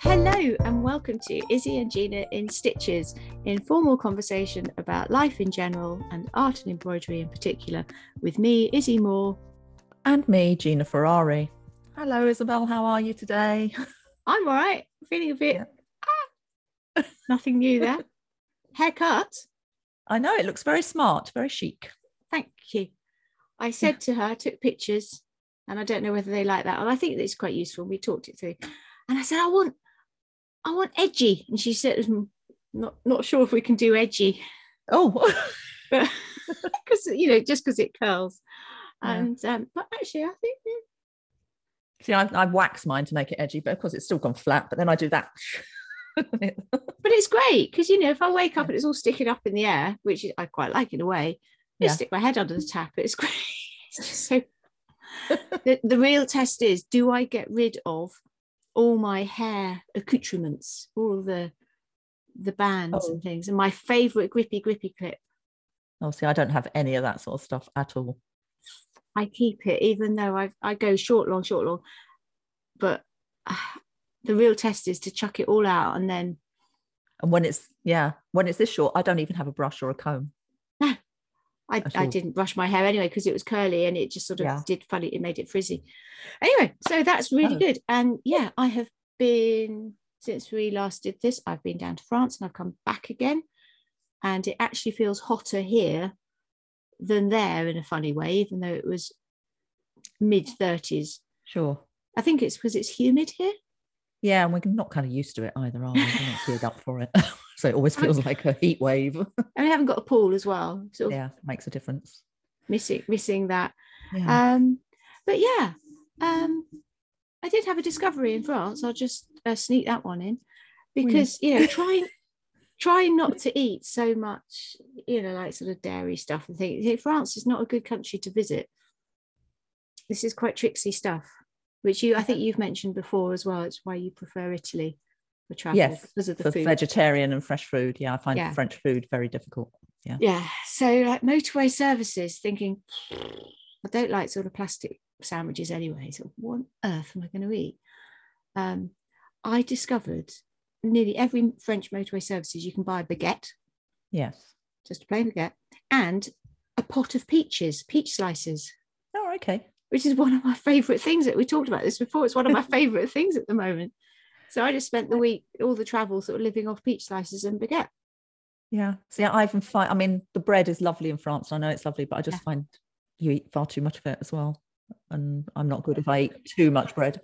Hello and welcome to Izzy and Gina in Stitches, informal conversation about life in general and art and embroidery in particular, with me, Izzy Moore. And me, Gina Ferrari. Hello, Isabel. How are you today? I'm all right, feeling a bit. Ah, nothing new there. Haircut. I know it looks very smart, very chic. Thank you. I said to her, I took pictures, and I don't know whether they like that. And I think it's quite useful. We talked it through, and I said, I want, I want edgy, and she said, "Mm, not not sure if we can do edgy, Oh, because you know, just because it curls. Yeah. And um, but actually, I think yeah, see, I, I wax mine to make it edgy, but of course it's still gone flat. But then I do that. but it's great because you know if I wake up and it's all sticking up in the air, which I quite like in a way, Yeah. stick my head under the tap. It's great. It's so. the, the real test is: do I get rid of all my hair accoutrements, all the the bands Oh. and things, and my favourite grippy grippy clip? oh, see, I don't have any of that sort of stuff at all. I keep it, even though I I go short, long, short, long. But ah, the real test is to chuck it all out and then And when it's yeah, when it's this short, I don't even have a brush or a comb. I, I didn't brush my hair anyway because it was curly and it just sort of Yeah. did funny. It made it frizzy. Anyway, so that's really Oh. good. And yeah, I have been since we last did this. I've been down to France and I've come back again, and it actually feels hotter here than there in a funny way, even though it was mid thirties. Sure. I think it's because it's humid here. Yeah, and we're not kind of used to it either, are we? We're not geared up for it. so it always feels like a heat wave. And we haven't got a pool as well. Of yeah, makes a difference. missing missing that. Yeah. Um, but yeah, um, I did have a discovery in France. I'll just uh, sneak that one in because you know, trying trying not to eat so much, you know, like sort of dairy stuff and things. France is not a good country to visit. This is quite tricksy stuff, which you I think you've mentioned before as well. It's why you prefer Italy for travel yes, because of the for food. vegetarian and fresh food. Yeah, I find Yeah. French food very difficult. Yeah. yeah so like motorway services thinking i don't like sort of plastic sandwiches anyway so what on earth am i going to eat um, i discovered nearly every french motorway services you can buy a baguette Yes. just a plain baguette and a pot of peaches peach slices Oh, okay. which is one of my favorite things that we talked about this before it's one of my favorite things at the moment so i just spent the week all the travel sort of living off peach slices and baguette Yeah. See, I even find, I mean, the bread is lovely in France. I know it's lovely, but I just Yeah. find you eat far too much of it as well. And I'm not good if I eat too much bread.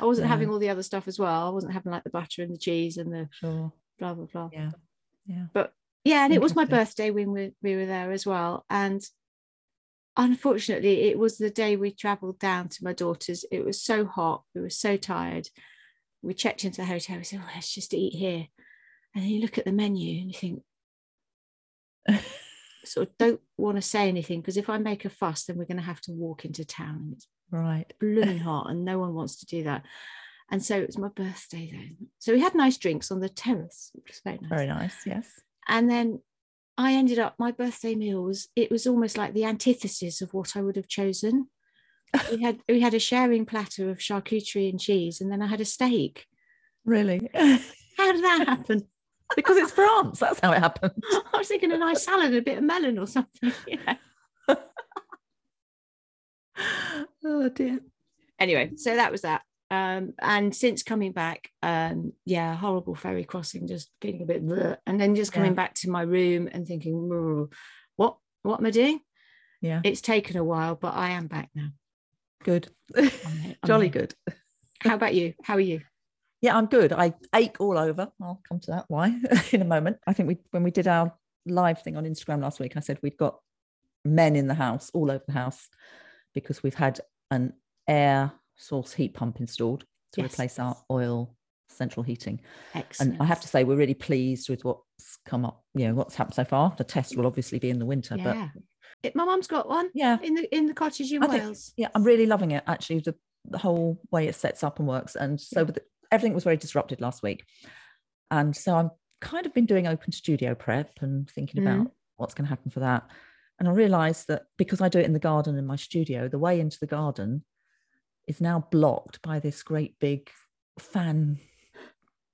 i wasn't Yeah. having all the other stuff as well i wasn't having like the butter and the cheese and the Sure. blah blah blah Yeah. Yeah. But yeah and it was my birthday when we, we were there as well and unfortunately it was the day we traveled down to my daughter's it was so hot we were so tired we checked into the hotel we said oh, let's just eat here and then you look at the menu and you think sort of don't want to say anything because if i make a fuss then we're going to have to walk into town and it's Right. blooming hot and no one wants to do that and so it was my birthday then so we had nice drinks on the terrace which was very nice Very nice. Yes. and then I ended up my birthday meal was it was almost like the antithesis of what I would have chosen. We had we had a sharing platter of charcuterie and cheese, and then I had a steak. Really? How did that happen? because it's France. That's how it happened. I was thinking a nice salad, and a bit of melon or something. Yeah. oh dear. Anyway, so that was that. Um, and since coming back, um, yeah, horrible ferry crossing, just feeling a bit, bleh. and then just coming Yeah. back to my room and thinking, what, what am I doing? Yeah. It's taken a while, but I am back now. Good. I'm I'm Jolly here. good. How about you? How are you? Yeah, I'm good. I ache all over. I'll come to that why in a moment. I think we when we did our live thing on Instagram last week, I said we'd got men in the house, all over the house, because we've had an air source heat pump installed to Yes. replace our oil central heating. Excellent. And I have to say we're really pleased with what's come up, you know, what's happened so far. The test will obviously be in the winter, but yeah. It, my mum's got one yeah, in the in the cottage in I think- Wales. yeah, I'm really loving it actually. The, the whole way it sets up and works. And so with the, everything was very disrupted last week. And so I'm kind of been doing open studio prep and thinking Mm. about what's going to happen for that. And I realized that because I do it in the garden in my studio, the way into the garden is now blocked by this great big fan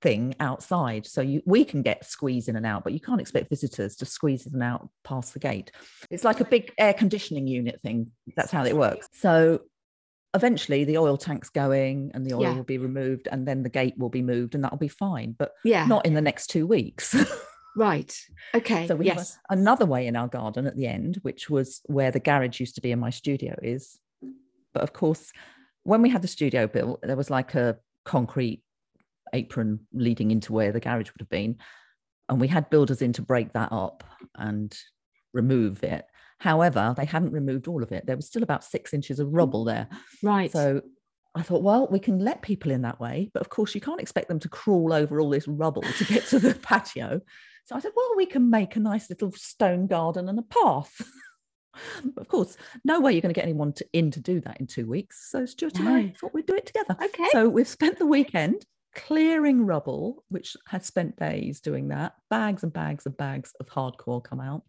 thing outside. So you we can get squeeze in and out, but you can't expect visitors to squeeze in and out past the gate. It's like a big air conditioning unit thing. That's how it works. So eventually the oil tank's going and the oil Yeah. will be removed and then the gate will be moved and that'll be fine. But Yeah. not in the next two weeks. Right. Okay. So we have yes. another way in our garden at the end, which was where the garage used to be in my studio is. But of course, when we had the studio built, there was like a concrete apron leading into where the garage would have been. And we had builders in to break that up and remove it. However, they hadn't removed all of it. There was still about six inches of rubble there. Right. So I thought, well, we can let people in that way. But of course, you can't expect them to crawl over all this rubble to get to the patio. So I said, well, we can make a nice little stone garden and a path. of course, no way you're going to get anyone to, in to do that in two weeks. So Stuart and I thought we'd do it together. okay. So we've spent the weekend clearing rubble, which had spent days doing that. Bags and bags and bags of hardcore come out.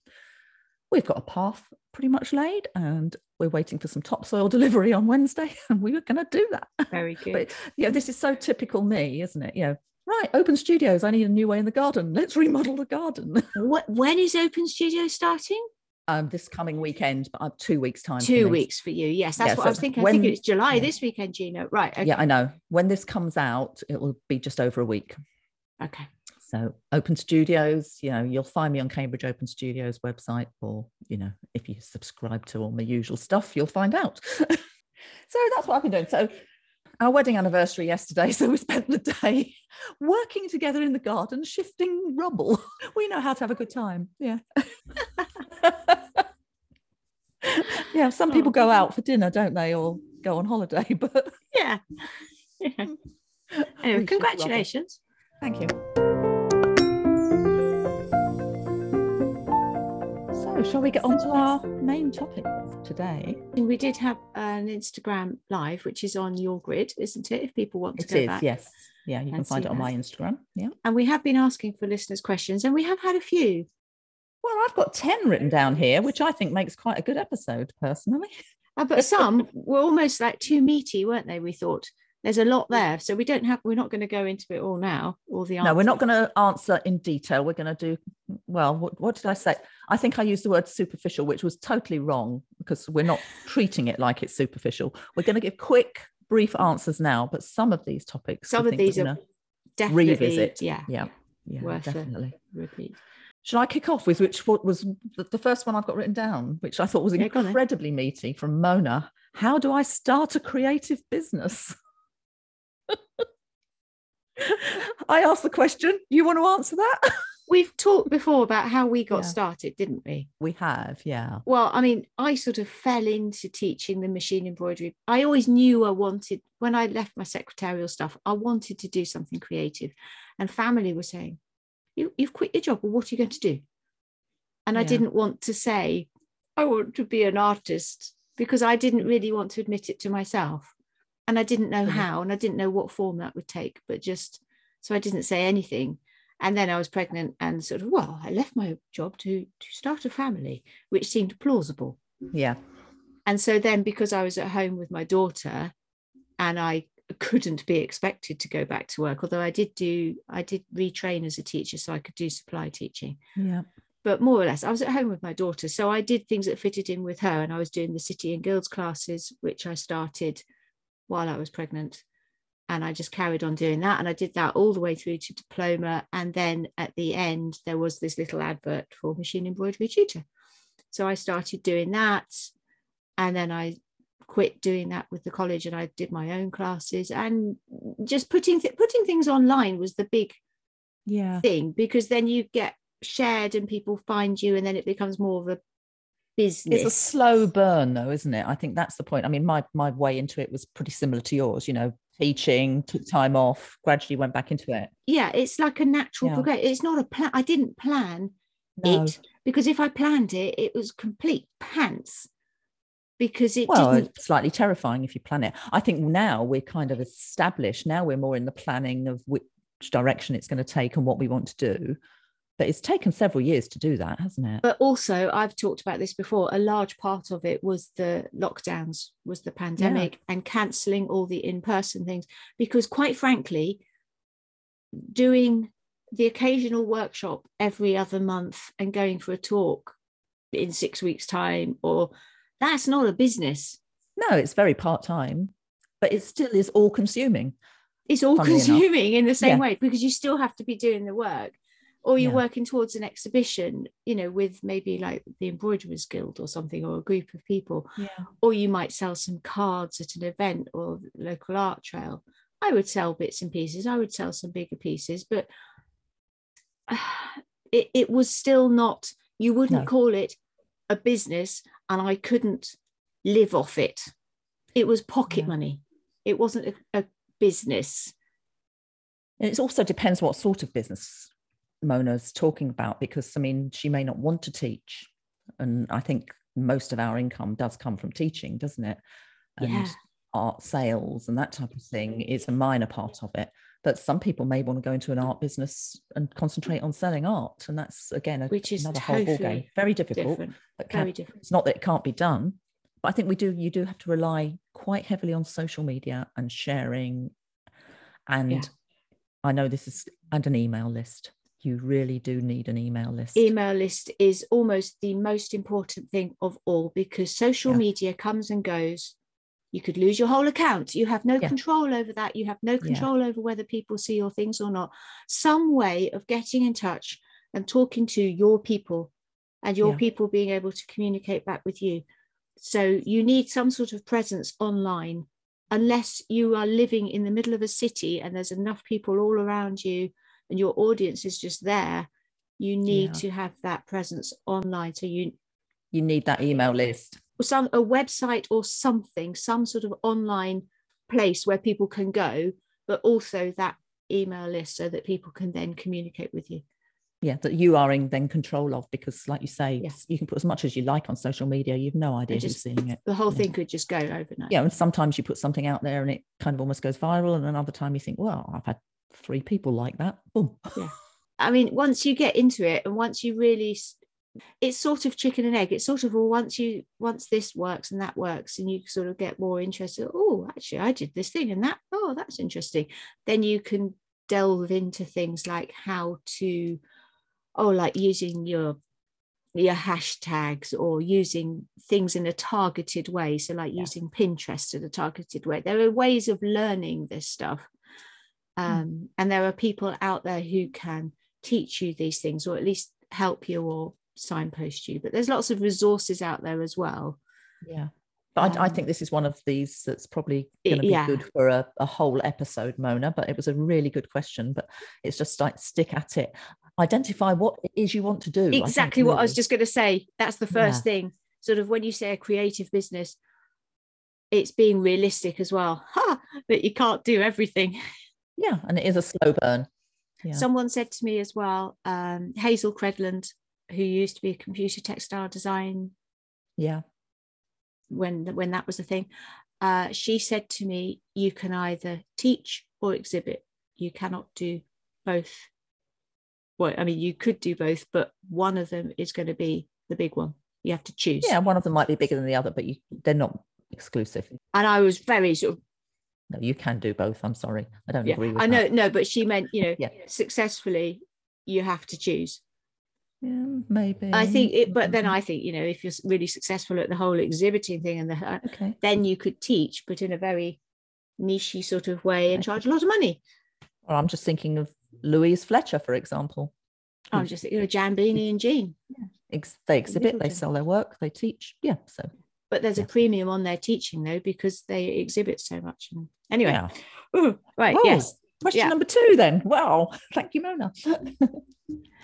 We've got a path pretty much laid, and we're waiting for some topsoil delivery on Wednesday, and we were going to do that. Very good. But you know, this is so typical me, isn't it? You know, right, open studios. I need a new way in the garden. Let's remodel the garden. what? When is Open Studio starting? Um, this coming weekend, but uh, two weeks time. Two weeks for you. Yes, that's Yeah, what so I was thinking. I think it's July yeah. this weekend, Gina. Right. Okay. Yeah, I know. When this comes out, it will be just over a week. Okay. So open studios, you know, you'll find me on Cambridge Open Studios website, or you know, if you subscribe to all my usual stuff, you'll find out. so that's what I've been doing. So our wedding anniversary yesterday, so we spent the day working together in the garden, shifting rubble. We know how to have a good time. Yeah. Yeah, some people go oh. out for dinner, don't they, or go on holiday, but Yeah. yeah. Hmm. Anyway, shift congratulations. Thank you. So, shall we get on to our main topic today? We did have an Instagram live, which is on your grid, isn't it? If people want to It go is, back. yes. Yeah, you can find it on that. my Instagram. Yeah. And we have been asking for listeners' questions, and we have had a few. Well, I've got 10 written down here, which I think makes quite a good episode personally. Uh, but some were almost like too meaty, weren't they? We thought there's a lot there, so we don't have. We're not going to go into it all now. All the answers. No, we're not going to answer in detail. We're going to do, well, what, what did I say? I think I used the word superficial, which was totally wrong because we're not treating it like it's superficial. We're going to give quick, brief answers now, but some of these topics, Some of think these are definitely revisit. Yeah, Yeah. Yeah, worth definitely. repeat. Should I kick off with which what was the, first one I've got written down, which I thought was Yeah, go on then. incredibly meaty from Mona? How do I start a creative business? I asked the question. You want to answer that? We've talked before about how we got Yeah. started, didn't we? We have, yeah. Well, I mean, I sort of fell into teaching the machine embroidery. I always knew I wanted, when I left my secretarial stuff, I wanted to do something creative. And family were saying, you, You've quit your job. Well, what are you going to do? And I didn't want to say, I want to be an artist because I didn't really want to admit it to myself. And I didn't know how, and I didn't know what form that would take, but just so I didn't say anything. And then I was pregnant and sort of, well, I left my job to to start a family, which seemed plausible. Yeah. And so then because I was at home with my daughter and I couldn't be expected to go back to work, although I did do I did retrain as a teacher so I could do supply teaching. Yeah. But more or less, I was at home with my daughter. So I did things that fitted in with her. And I was doing the City and Guilds classes, which I started while I was pregnant. And I just carried on doing that. And I did that all the way through to diploma. And then at the end, there was this little advert for machine embroidery tutor. So I started doing that. And then I quit doing that with the college and I did my own classes. And just putting, th- putting things online was the big Yeah. thing because then you get shared and people find you and then it becomes more of a business. It's a slow burn though, isn't it? I think that's the point. I mean, my my way into it was pretty similar to yours, you know, teaching, took time off, gradually went back into it. yeah, it's like a natural Yeah. progression. It's not a plan. I didn't plan No. it because if I planned it, it was complete pants because it well, didn't. it's slightly terrifying if you plan it. I think now we're kind of established. Now we're more in the planning of which direction it's going to take and what we want to do. but it's taken several years to do that, hasn't it? But also, I've talked about this before. A large part of it was the lockdowns, was the pandemic, yeah. and cancelling all the in-person things. Because, quite frankly, doing the occasional workshop every other month and going for a talk in six weeks' time, or that's not a business. No, it's very part time, but it still is all consuming. It's all consuming enough. in the same yeah. way because you still have to be doing the work or you're yeah. working towards an exhibition you know with maybe like the embroiderers guild or something or a group of people yeah. or you might sell some cards at an event or local art trail i would sell bits and pieces i would sell some bigger pieces but it, it was still not you wouldn't no. call it a business and i couldn't live off it it was pocket yeah. money it wasn't a, a business it also depends what sort of business Mona's talking about because I mean she may not want to teach, and I think most of our income does come from teaching, doesn't it? And yeah. art sales and that type of thing is a minor part of it. But some people may want to go into an art mm. business and concentrate on selling art, and that's again a, which is another totally whole game. Very difficult, but very different. It's not that it can't be done, but I think we do. You do have to rely quite heavily on social media and sharing, and yeah. I know this is and an email list you really do need an email list. Email list is almost the most important thing of all because social yeah. media comes and goes. You could lose your whole account. You have no yeah. control over that. You have no control yeah. over whether people see your things or not. Some way of getting in touch and talking to your people and your people being able to communicate back with you. So you need some sort of presence online unless you are living in the middle of a city and there's enough people all around you and your audience is just there you need yeah. to have that presence online so you you need that email list some a website or something some sort of online place where people can go but also that email list so that people can then communicate with you yeah that you are in then control of because like you say yes. you can put as much as you like on social media you've no idea just, who's seeing it the whole thing could just go overnight yeah and sometimes you put something out there and it kind of almost goes viral and another time you think well i've had three people like that. Boom. Yeah. I mean, once you get into it and once you really it's sort of chicken and egg. It's sort of well, once you once this works and that works, and you sort of get more interested. Oh, actually, I did this thing and that. Oh, that's interesting. Then you can delve into things like how to, oh, like using your your hashtags or using things in a targeted way. So, like yeah. using Pinterest in a targeted way. There are ways of learning this stuff Hmm. Um, and there are people out there who can teach you these things or at least help you or signpost you. But there's lots of resources out there as well. Yeah. But um, I, I, think this is one of these that's probably going to be yeah. good for a, a whole episode, Mona. But it was a really good question. But it's just like stick at it. Identify what it is you want to do. Exactly what really. I was just going to say. That's the first yeah. thing. Sort of when you say a creative business, it's being realistic as well. Ha! That you can't do everything. Yeah, and it is a slow burn. Yeah. Someone said to me as well, um, Hazel Credland, who used to be a computer textile design. Yeah. When when that was a thing, uh, she said to me, "You can either teach or exhibit. You cannot do both." Well, I mean, you could do both, but one of them is going to be the big one. You have to choose. Yeah, one of them might be bigger than the other, but you, they're not exclusive. And I was very sort of no, you can do both. I'm sorry. I don't yeah, agree with that. I know, no, but she meant, you know, yeah. successfully you have to choose. Yeah, maybe. I think it, but then I think, you know, if you're really successful at the whole exhibiting thing and the okay. then you could teach, but in a very nichey sort of way and charge a lot of money. Well, I'm just thinking of Louise Fletcher, for example. Oh, I'm just thinking of Jan Beaney and Jean. Yeah. Ex- they exhibit, they sell their work, they teach. Yeah. So but there's yeah. a premium on their teaching though because they exhibit so much and anyway yeah. Ooh, right oh, yes question number two then wow thank you mona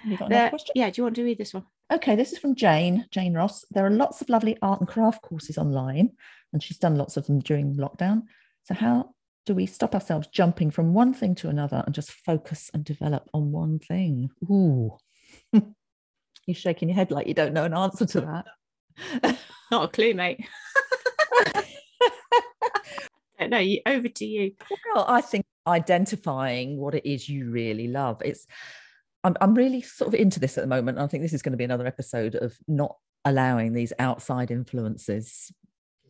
you got the, question? yeah do you want to read this one okay this is from jane jane ross there are lots of lovely art and craft courses online and she's done lots of them during lockdown so how do we stop ourselves jumping from one thing to another and just focus and develop on one thing ooh you're shaking your head like you don't know an answer to that Not a clue, mate. no, you, over to you. Well, I think identifying what it is you really love. It's I'm, I'm really sort of into this at the moment. and I think this is going to be another episode of not allowing these outside influences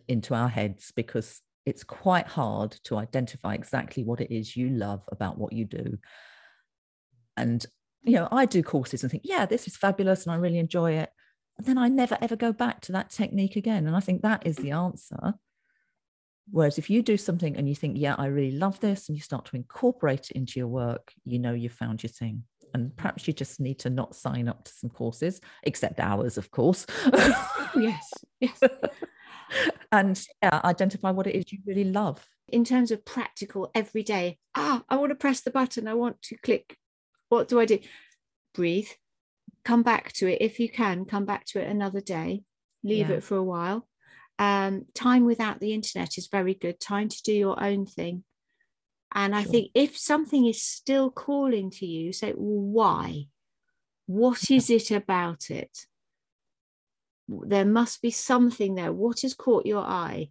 into our heads because it's quite hard to identify exactly what it is you love about what you do. And, you know, I do courses and think, yeah, this is fabulous and I really enjoy it. And then I never ever go back to that technique again. And I think that is the answer. Whereas if you do something and you think, yeah, I really love this, and you start to incorporate it into your work, you know you've found your thing. And perhaps you just need to not sign up to some courses, except ours, of course. yes, yes. and yeah, identify what it is you really love. In terms of practical every day, ah, I want to press the button, I want to click. What do I do? Breathe, come back to it if you can, come back to it another day, leave yeah. it for a while. Um, time without the internet is very good, time to do your own thing. And I sure. think if something is still calling to you, say, well, why? What is it about it? There must be something there. What has caught your eye?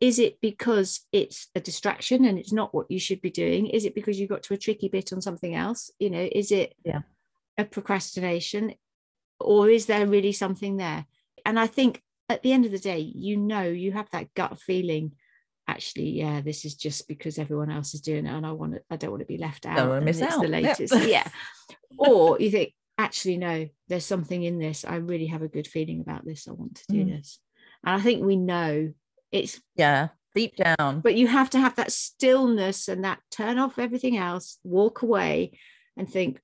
Is it because it's a distraction and it's not what you should be doing? Is it because you got to a tricky bit on something else? You know, is it yeah. a procrastination? Or is there really something there? And I think at the end of the day, you know, you have that gut feeling actually, yeah, this is just because everyone else is doing it, and I want to, I don't want to be left out. Don't want to miss out. The latest, yep. yeah. Or you think, actually, no, there's something in this. I really have a good feeling about this. I want to do mm. this, and I think we know it's yeah deep down. But you have to have that stillness and that turn off everything else, walk away, and think,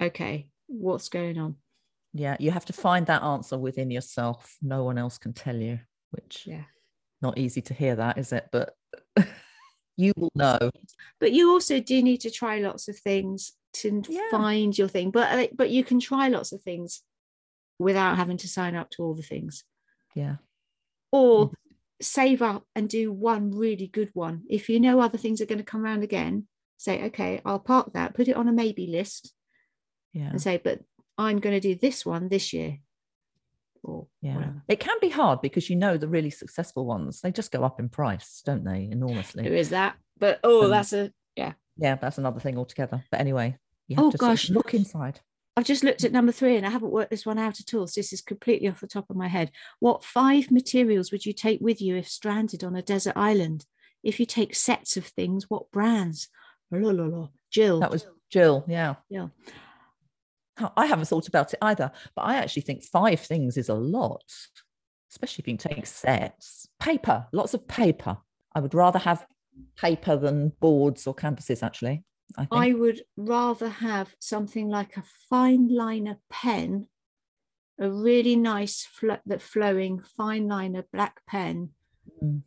okay, what's going on? Yeah, you have to find that answer within yourself. No one else can tell you, which yeah not easy to hear that, is it? But you will know. But you also do need to try lots of things to yeah. find your thing. But but you can try lots of things without having to sign up to all the things. Yeah. Or mm-hmm. save up and do one really good one. If you know other things are going to come around again, say, okay, I'll park that, put it on a maybe list. Yeah. And say, but I'm going to do this one this year or yeah whatever. it can be hard because you know the really successful ones they just go up in price don't they enormously there is that but oh um, that's a yeah yeah that's another thing altogether but anyway you have oh to gosh look inside I've just looked at number three and I haven't worked this one out at all. So this is completely off the top of my head. What five materials would you take with you if stranded on a desert island? If you take sets of things, what brands? La, la, la. Jill. That was Jill, yeah. Yeah. I haven't thought about it either, but I actually think five things is a lot, especially if you take sets. Paper, lots of paper. I would rather have paper than boards or canvases, actually. I, think. I would rather have something like a fine liner pen, a really nice fl- that flowing fine liner black pen, mm.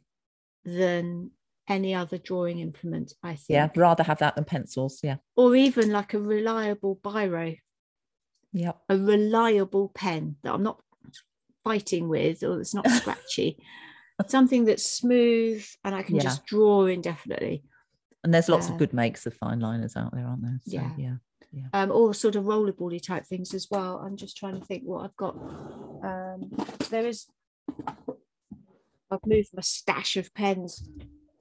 than any other drawing implement. I think. Yeah, I'd rather have that than pencils. Yeah. Or even like a reliable biro yeah a reliable pen that i'm not fighting with or it's not scratchy something that's smooth and i can yeah. just draw indefinitely and there's lots uh, of good makes of fine liners out there aren't there so, yeah yeah yeah. Um, or sort of rollerboardy type things as well. I'm just trying to think what I've got. Um, there is. I've moved my stash of pens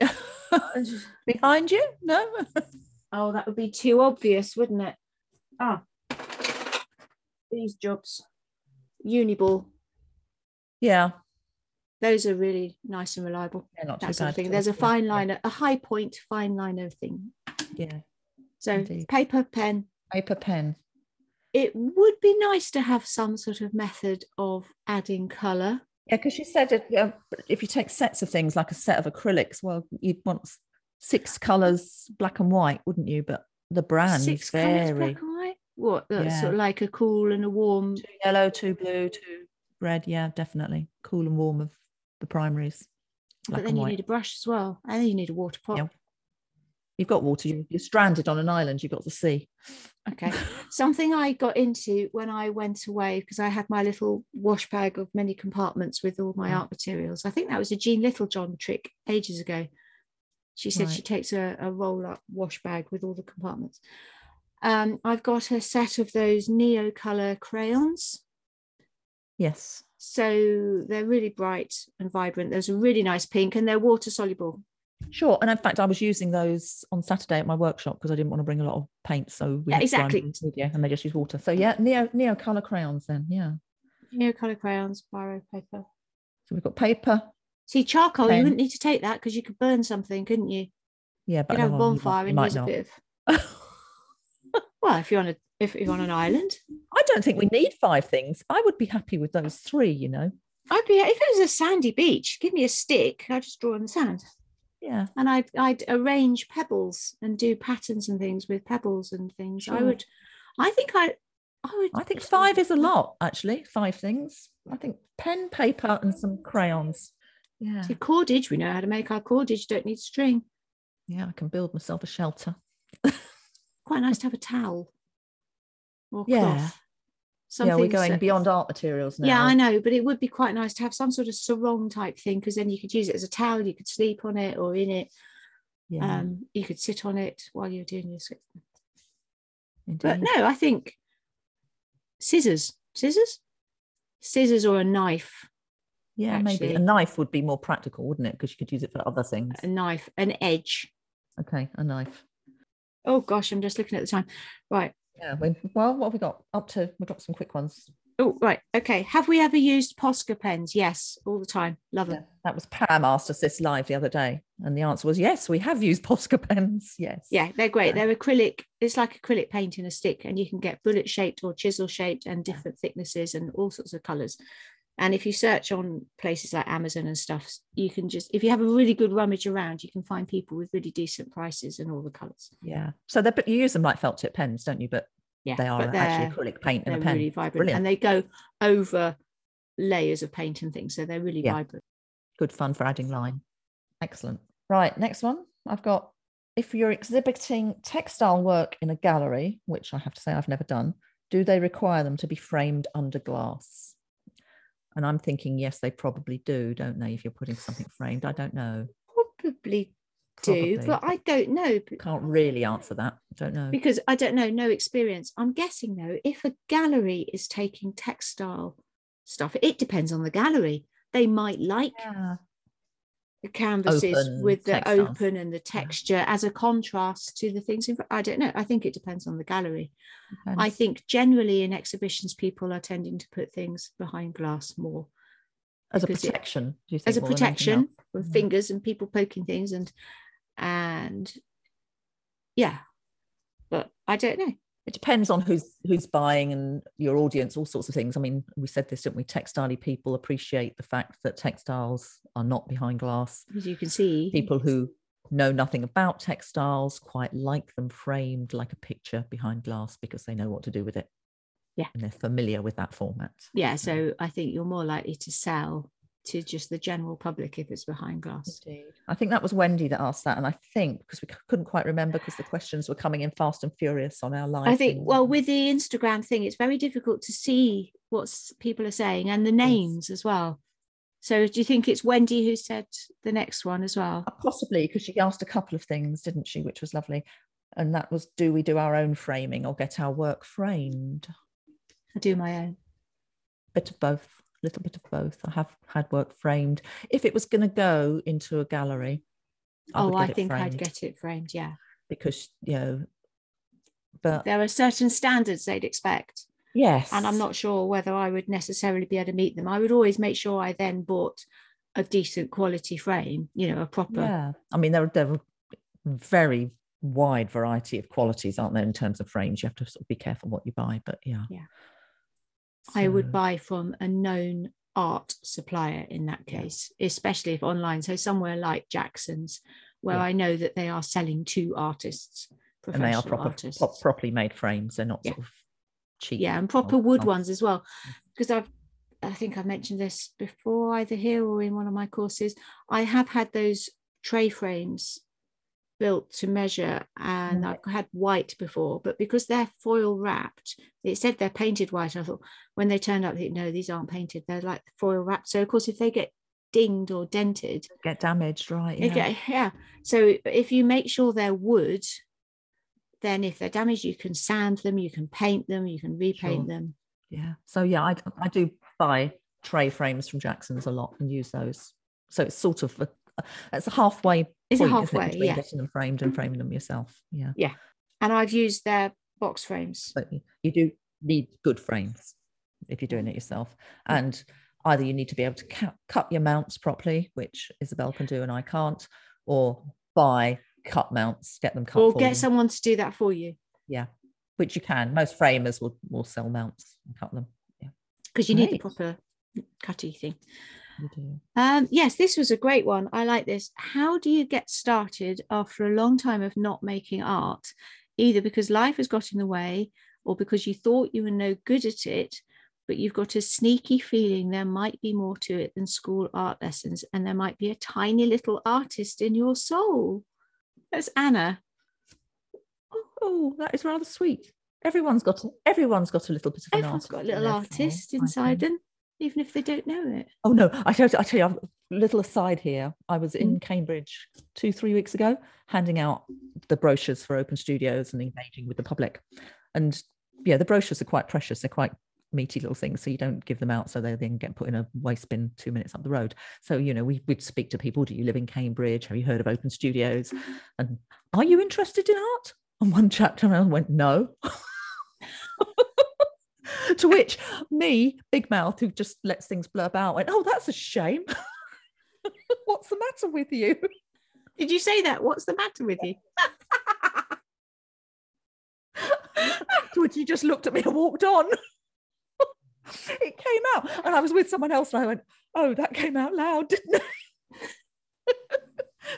behind you. No. oh, that would be too obvious, wouldn't it? Ah, these jobs, Uniball. Yeah. Those are really nice and reliable. Yeah, not that sort of thing. There's a fine liner, yeah. a high point fine liner thing. Yeah. So Indeed. paper, pen. Paper, pen. It would be nice to have some sort of method of adding colour. Yeah, because you said it, uh, if you take sets of things like a set of acrylics, well, you'd want six colours, black and white, wouldn't you? But the brand six vary what yeah. sort of like a cool and a warm two yellow two blue two red. Yeah definitely. Cool and warm of the primaries. But then you need a brush as well. And then you need a water pot yeah. you've got water. You're stranded on an island. You've got the sea. Okay. Something i got into when i went away because i had my little wash bag of many compartments with all my mm. art materials. I think that was a jean littlejohn trick ages ago. She said right. she takes a, a roll up wash bag with all the compartments um, I've got a set of those Neo Color crayons. Yes. So they're really bright and vibrant. There's a really nice pink and they're water soluble. Sure. And in fact, I was using those on Saturday at my workshop because I didn't want to bring a lot of paint. So we Yeah, exactly. media and they just use water. So yeah, neo neo color crayons then. Yeah. Neo color crayons, biro paper. So we've got paper. See, charcoal, Pen. you wouldn't need to take that because you could burn something, couldn't you? Yeah, but You'd have a you bonfire you and use a bit of. Well, if you're on a if you're on an mm-hmm. island, I don't think we need five things. I would be happy with those three, you know. I'd be if it was a sandy beach, give me a stick, I'd just draw in the sand. Yeah. And I'd I'd arrange pebbles and do patterns and things with pebbles and things. I would I think I I would I think five is a mm. lot, actually. Five things. I think pen, paper, and some crayons. Yeah. See, cordage, we know how to make our cordage, don't need string. Yeah, I can build myself a shelter. Quite nice to have a towel. Or Yeah. cloth. yeah, we're Something going so- beyond art materials now. Yeah, I know, but it would be quite nice to have some sort of sarong type thing because then you could use it as a towel, you could sleep on it or in it. Yeah, Um, you could sit on it while you're doing your script. But no, I think scissors, scissors, scissors or a knife, yeah, maybe a knife would be more practical, wouldn't it? Because you could use it for other things. a knife, an edge. Okay, a knife. Oh gosh, I'm just looking at the time. Right. Yeah. We, well, what have we got? Up to we've got some quick ones. Oh, right. Okay. Have we ever used Posca pens? Yes, all the time. Love them. That was Pam asked us this live the other day, and the answer was yes. We have used Posca pens. Yes. Yeah, they're great. Yeah. They're acrylic. It's like acrylic paint in a stick, and you can get bullet shaped or chisel shaped and different thicknesses and all sorts of colors. And if you search on places like Amazon and stuff, you can just, if you have a really good rummage around, you can find people with really decent prices and all the colors. Yeah. So they're but you use them like felt tip pens, don't you? But Yeah, they are actually acrylic paint in they're a pen. really vibrant Brilliant. and they go over layers of paint and things. So they're really Yeah. vibrant. Good fun for adding line. Excellent. Right. Next one. I've got if you're exhibiting textile work in a gallery, which I have to say I've never done, do they require them to be framed under glass? And I'm thinking, yes, they probably do, don't they? If you're putting something framed, I don't know. Probably do, Probably. but I don't know Can't really answer that. Don't know. because I don't know, no experience. I'm guessing though, if a gallery is taking textile stuff, it depends on the gallery. They might like Yeah. The canvases Open with the textiles. open and the texture as a contrast to the things in I don't know. I think it depends on the gallery. I think generally in exhibitions, people are tending to put things behind glass more as a it- protection. Do you think as a more than anything protection with Yeah. fingers and people poking things and and yeah, but I don't know. It depends on who's who's buying and your audience all sorts of things. I mean we said this didn't we? Textile people appreciate the fact that textiles are not behind glass. As you can see, people who know nothing about textiles quite like them framed like a picture behind glass because they know what to do with it. Yeah. and they're familiar with that format. Yeah. So I think you're more likely to sell to just the general public if it's behind glass. i think that was wendy that asked that and i think because we c- couldn't quite remember because the questions were coming in fast and furious on our live I think thing. well with the Instagram thing, it's very difficult to see what people are saying and the names as well. So do you think it's Wendy who said the next one as well? Uh, Possibly because she asked a couple of things, didn't she? Which was lovely. And that was do we do our own framing or get our work framed? I do my own. Bit of both, a little bit of both. I have had work framed. If it was going to go into a gallery, I oh, I think I'd get it framed. Yeah. because, you know, but There are certain standards they'd expect. yes. and I'm not sure whether I would necessarily be able to meet them. I would always make sure I then bought a decent quality frame, you know, a proper. Yeah. I mean, there, are- there are very wide variety of qualities, aren't there, in terms of frames? You have to sort of be careful what you buy, but yeah. Yeah. I would buy from a known art supplier in that Yeah. case, especially if online. So somewhere like Jackson's, where Yeah. I know that they are selling to artists, and they are proper, pro- properly made frames. They're not Yeah. sort of cheap. yeah, and proper wood ones as well. Because I've, I think I mentioned this before, either here or in one of my courses. I have had those tray frames built to measure, and. I've had white before, but because they're foil wrapped, it said they're painted white. I thought when they turned up, no, these aren't painted. They're like foil wrapped. So of course, if they get dinged or dented, get damaged, right? yeah. Yeah. yeah. So if you make sure they're wood, then if they're damaged, you can sand them, you can paint them, you can repaint Sure. them. yeah. So yeah, I I do buy tray frames from Jackson's a lot and use those. So it's sort of a, it's a halfway It's point, isn't it, halfway, yeah. getting them framed and framing them yourself. Yeah. Yeah. And I've used their box frames. But you do need good frames if you're doing it yourself. And either you need to be able to cut, cut your mounts properly, which Isabel can do and I can't, or buy cut mounts, get them cut Or get you. someone to do that for you Yeah, which you can. Most framers will, will sell mounts and cut them. Yeah. because you need the proper cutty thing. Do. Um, yes, this was a great one. I like this. How do you get started after a long time of not making art, either because life has got in the way or because you thought you were no good at it, but you've got a sneaky feeling there might be more to it than school art lessons and there might be a tiny little artist in your soul? That's Anna. Oh, that is rather sweet. Everyone's got a, everyone's got a little bit of an Everyone's artist got a little artist soul, inside them, even if they don't know it. Oh no, I tell, I tell you, a little aside here. I was in Mm. Cambridge two, three weeks ago, handing out the brochures for open studios and engaging with the public. And yeah, the brochures are quite precious. They're quite meaty little things. So you don't give them out so they then get put in a waste bin two minutes up the road. So, you know, we would speak to people. Do you live in Cambridge? Have you heard of open studios? And are you interested in art? And one chap turned around and went, no. to which me, big mouth, who just lets things blurb out, went, oh, that's a shame. What's the matter with you? Did you say that? What's the matter with you? Afterwards, he just looked at me and walked on. it came out, and I was with someone else, and I went, "Oh, that came out loud, didn't it?"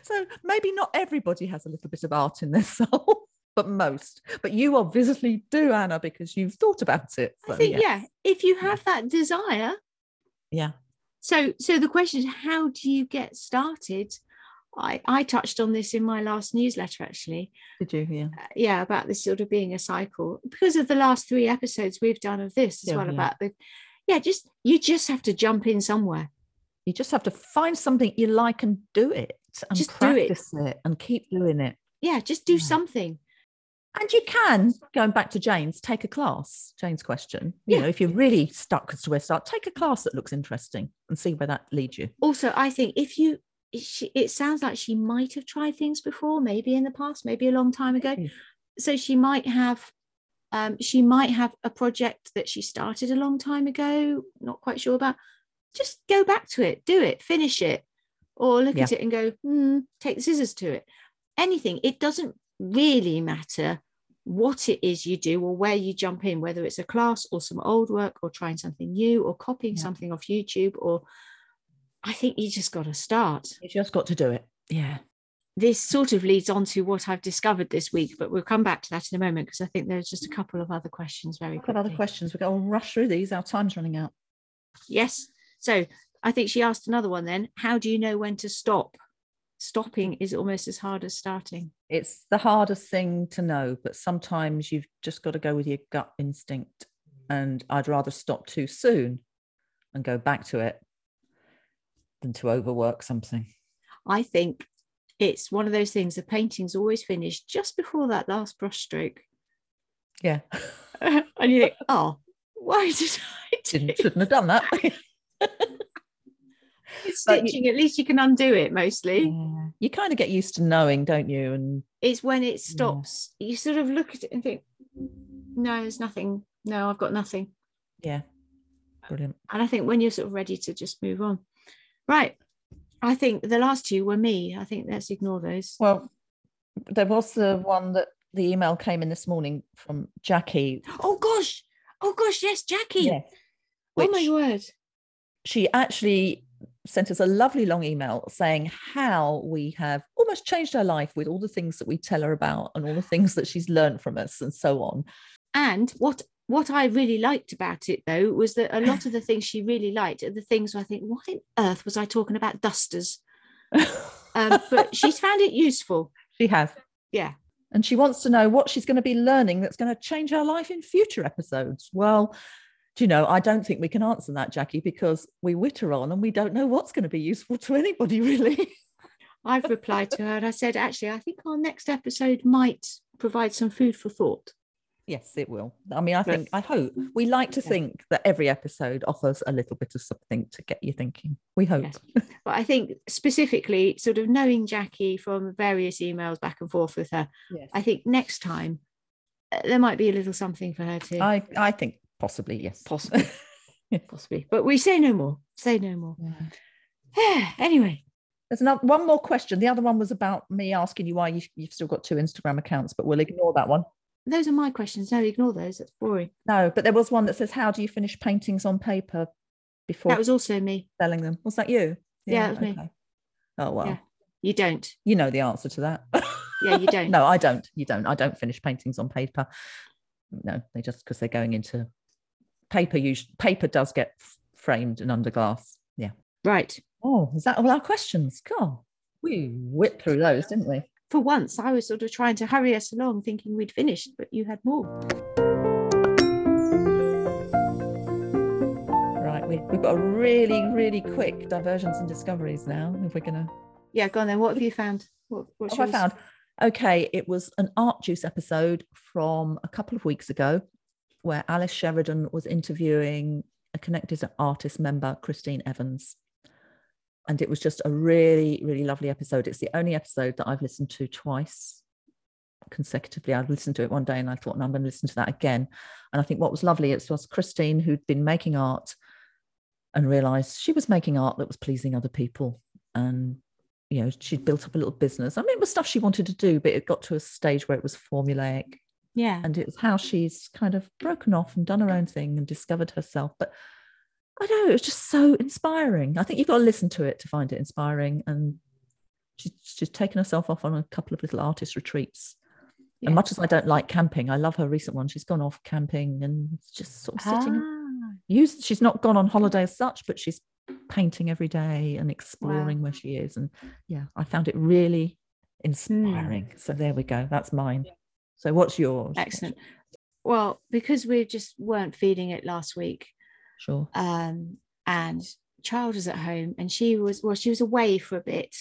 so maybe not everybody has a little bit of art in their soul, but most. But you obviously do, Anna, because you've thought about it. I think, yes. yeah, if you have that desire, yeah, so so the question is how do you get started i i touched on this in my last newsletter actually Did you? Yeah. uh, yeah about this sort of being a cycle because of the last three episodes we've done of this as Yeah, well yeah. about the yeah just you just have to jump in somewhere You just have to find something you like and do it, and Just do it. practice it. and keep doing it. yeah just do Yeah. something And you can, going back to Jane's, take a class. Jane's question. You Yeah. know, if you're really stuck as to where to start, take a class that looks interesting and see where that leads you. also i think if you she, it sounds like she might have tried things before maybe in the past maybe a long time ago Maybe. so she might have um, she might have a project that she started a long time ago not quite sure about just go back to it do it finish it or look Yeah. at it and go hmm, take the scissors to it anything it doesn't really matter what it is you do or where you jump in whether it's a class or some old work or trying something new or copying Yeah. something off youtube or i think you just got to start You just got to do it. Yeah. this sort of leads on to what I've discovered this week, but we'll come back to that in a moment because I think there's just a couple of other questions very We've got other questions. We've got to rush through these. Our time's running out. Yes. So I think she asked another one then. How do you know when to stop? Stopping is almost as hard as starting. It's the hardest thing to know, but sometimes you've just got to go with your gut instinct. And I'd rather stop too soon and go back to it than to overwork something. I think it's one of those things the painting's always finished just before that last brush stroke. Yeah. and you think, oh, why did I do Didn't, shouldn't have done that. stitching? At least you can undo it mostly. Yeah. You kind of get used to knowing, don't you? And it's when it stops you sort of look at it and think no there's nothing no i've got nothing yeah, brilliant. and i think when you're sort of ready to just move on right i think the last two were me i think let's ignore those Well, there was the one that the email came in this morning from Jackie. oh gosh oh gosh yes jackie Yes. oh my word she actually sent us a lovely long email saying how we have almost changed her life with all the things that we tell her about and all the things that she's learned from us and so on. and what what i really liked about it though was that a lot of the things she really liked are the things where i think why on earth was i talking about dusters um, but she's found it useful she has. yeah And she wants to know what she's going to be learning that's going to change her life in future episodes. Well, do you know, I don't think we can answer that, Jackie, because we witter on and we don't know what's going to be useful to anybody, really. I've replied to her and I said, actually, I think our next episode might provide some food for thought. Yes, it will. I mean, I think, I hope we like to Yeah. think that every episode offers a little bit of something to get you thinking. We hope. Yes. But I think specifically, sort of knowing Jackie from various emails back and forth with her, Yes. I think next time uh, there might be a little something for her to I, I think possibly, yes. possibly, possibly. But we say no more. Say no more. anyway, There's another one more question. The other one was about me asking you why you, you've still got two Instagram accounts, but we'll ignore that one. those are my questions. No, ignore those. That's boring. No, but there was one that says, How do you finish paintings on paper before That was also me. selling them? Was that you? Yeah, it was me. Oh, well, Yeah. You don't. you know the answer to that. Yeah, you don't. no, I don't. You don't. I don't finish paintings on paper. No, they just because they're going into paper. Usually, paper does get f- framed and under glass. Yeah. Right. Oh, is that all our questions? Cool. we whipped through those, didn't we? For once, I was sort of trying to hurry us along, thinking we'd finished, but you had more. Right. We, we've got a really, really quick diversions and discoveries now. If we're gonna, Yeah, go on then. What have you found? What, what's what have I found? Okay, it was an Art Juice episode from a couple of weeks ago, where Alice Sheridan was interviewing a connected artist member, Christine Evans. And it was just a really, really lovely episode. It's the only episode that I've listened to twice consecutively. I'd listened to it one day and I thought, no, I'm going to listen to that again. And I think what was lovely it was Christine who'd been making art and realized she was making art that was pleasing other people. And you know, she'd built up a little business. I mean, it was stuff she wanted to do, but it got to a stage where it was formulaic Yeah. and it was how she's kind of broken off and done her own thing and discovered herself. But I don't know, it was just so inspiring. I think you've got to listen to it to find it inspiring. And she's, she's taken herself off on a couple of little artist retreats. Yeah. And much as I don't like camping, I love her recent one. She's gone off camping and just sort of sitting. Ah, Used, she's not gone on holiday as such, but she's painting every day and exploring where she is. And yeah, I found it really inspiring. So there we go. That's mine. So what's yours? Excellent. Well, because we just weren't feeding it last week, Sure. um, and child was at home, and she was well, she was away for a bit.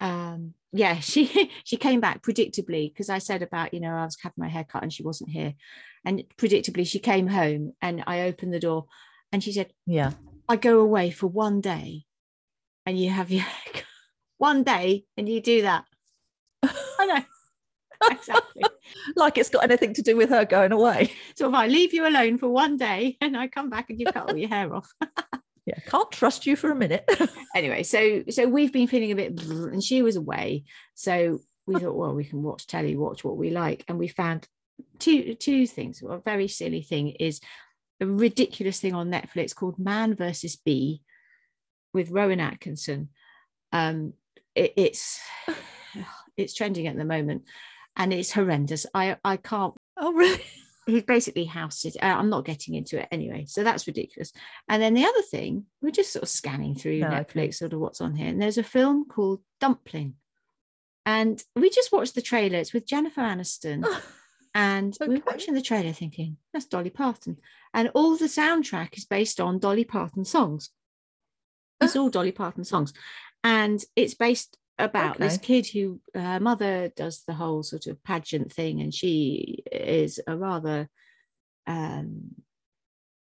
Um, yeah, she she came back predictably because I said about you know I was having my hair cut and she wasn't here, and predictably she came home and I opened the door, and she said, Yeah. I go away for one day and you have your one day and you do that. I know. Exactly. Like it's got anything to do with her going away. so if I leave you alone for one day and I come back and you cut all your hair off. Yeah. Can't trust you for a minute. anyway, so so we've been feeling a bit and she was away. So we thought, well, we can watch telly, watch what we like. And we found two two things. A very silly thing is a ridiculous thing on Netflix called Man versus Bee with Rowan Atkinson. Um, it, it's it's trending at the moment, and it's horrendous. I I can't. oh, really? He's basically house sit. Uh, I'm not getting into it anyway, so that's ridiculous. And then the other thing, we're just sort of scanning through No, Netflix, sort of what's on here, and there's a film called Dumplin', and we just watched the trailer. It's with Jennifer Aniston. And we Okay. were watching the trailer thinking, that's Dolly Parton. And all the soundtrack is based on Dolly Parton songs. It's all Dolly Parton songs. And it's based about this kid who her mother does the whole sort of pageant thing, and she is a rather um,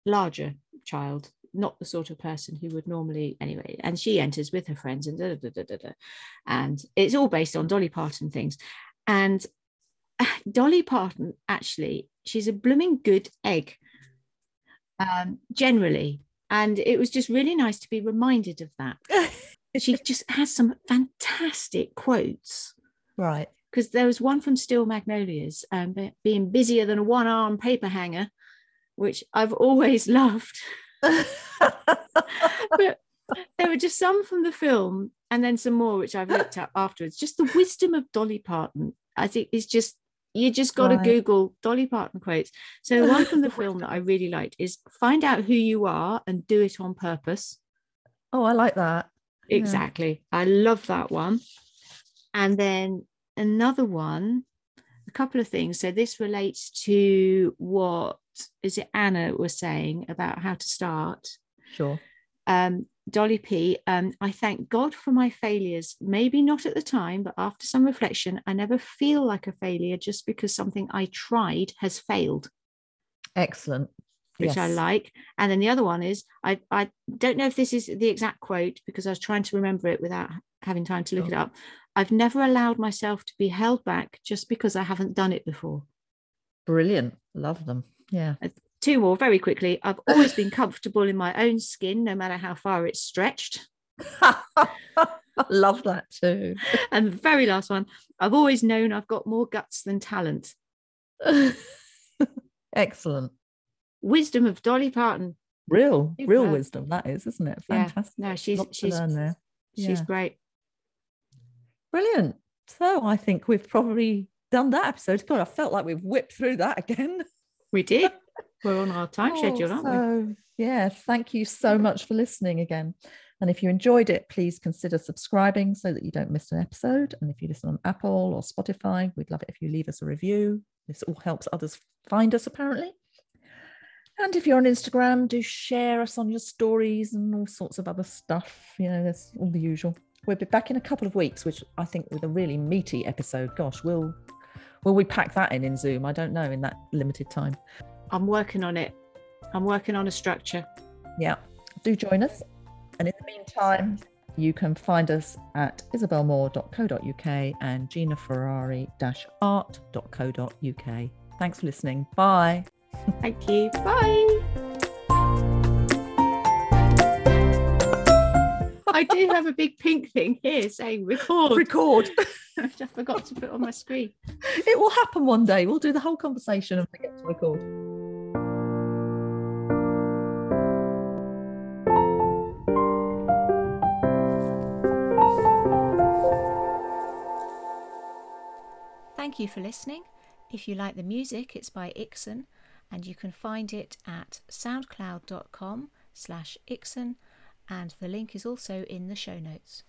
larger child, not the sort of person who would normally anyway. And she enters with her friends and da, da, da, da, da. and it's all based on Dolly Parton things. And Dolly Parton actually, she's a blooming good egg, um, generally. And it was just really nice to be reminded of that. She just has some fantastic quotes right. because there was one from Steel Magnolias, um, being busier than a one arm paper hanger, which I've always loved. but there were just some from the film and then some more which I've looked up afterwards. Just the wisdom of Dolly Parton, I think, is just you just got to Right. Google Dolly Parton quotes. So one from the film that I really liked is find out who you are and do it on purpose. oh, I like that. Yeah. Exactly. I love that one. And then another one, a couple of things. So this relates to what is it Anna was saying about how to start. Sure. Um, Dolly P. Um, I thank God for my failures. Maybe not at the time, but after some reflection, I never feel like a failure just because something I tried has failed. Excellent. Which yes. I like. And then the other one is I, I don't know if this is the exact quote because I was trying to remember it without having time to look it up. I've never allowed myself to be held back just because I haven't done it before. Brilliant. Love them. Yeah. Uh, two more very quickly. I've always been comfortable in my own skin, no matter how far it's stretched. Love that too. And the very last one I've always known I've got more guts than talent. Excellent. Wisdom of Dolly Parton. Real, Super. real wisdom that is, isn't it? Fantastic. Yeah. No, she's she's there. she's great. Brilliant. So I think we've probably done that episode. God, I felt like we've whipped through that again. We did. We're on our time oh, schedule, aren't so, we? Yeah. Thank you so much for listening again. And if you enjoyed it, please consider subscribing so that you don't miss an episode. And if you listen on Apple or Spotify, we'd love it if you leave us a review. This all helps others find us, apparently. And if you're on Instagram, do share us on your stories and all sorts of other stuff. You know, there's all the usual. We'll be back in a couple of weeks, which I think with a really meaty episode. Gosh, will will we pack that in in Zoom? I don't know in that limited time. I'm working on it. I'm working on a structure. Yeah, do join us. And in the meantime, you can find us at isabelmoore.co.uk and ginaferrari-art.co.uk. Thanks for listening. Bye. Thank you. Bye. I do have a big pink thing here saying record. Record. I just forgot to put on my screen. It will happen one day. We'll do the whole conversation and forget to record. Thank you for listening. If you like the music, it's by Ixon, and you can find it at soundcloud.com slash Ixon and the link is also in the show notes.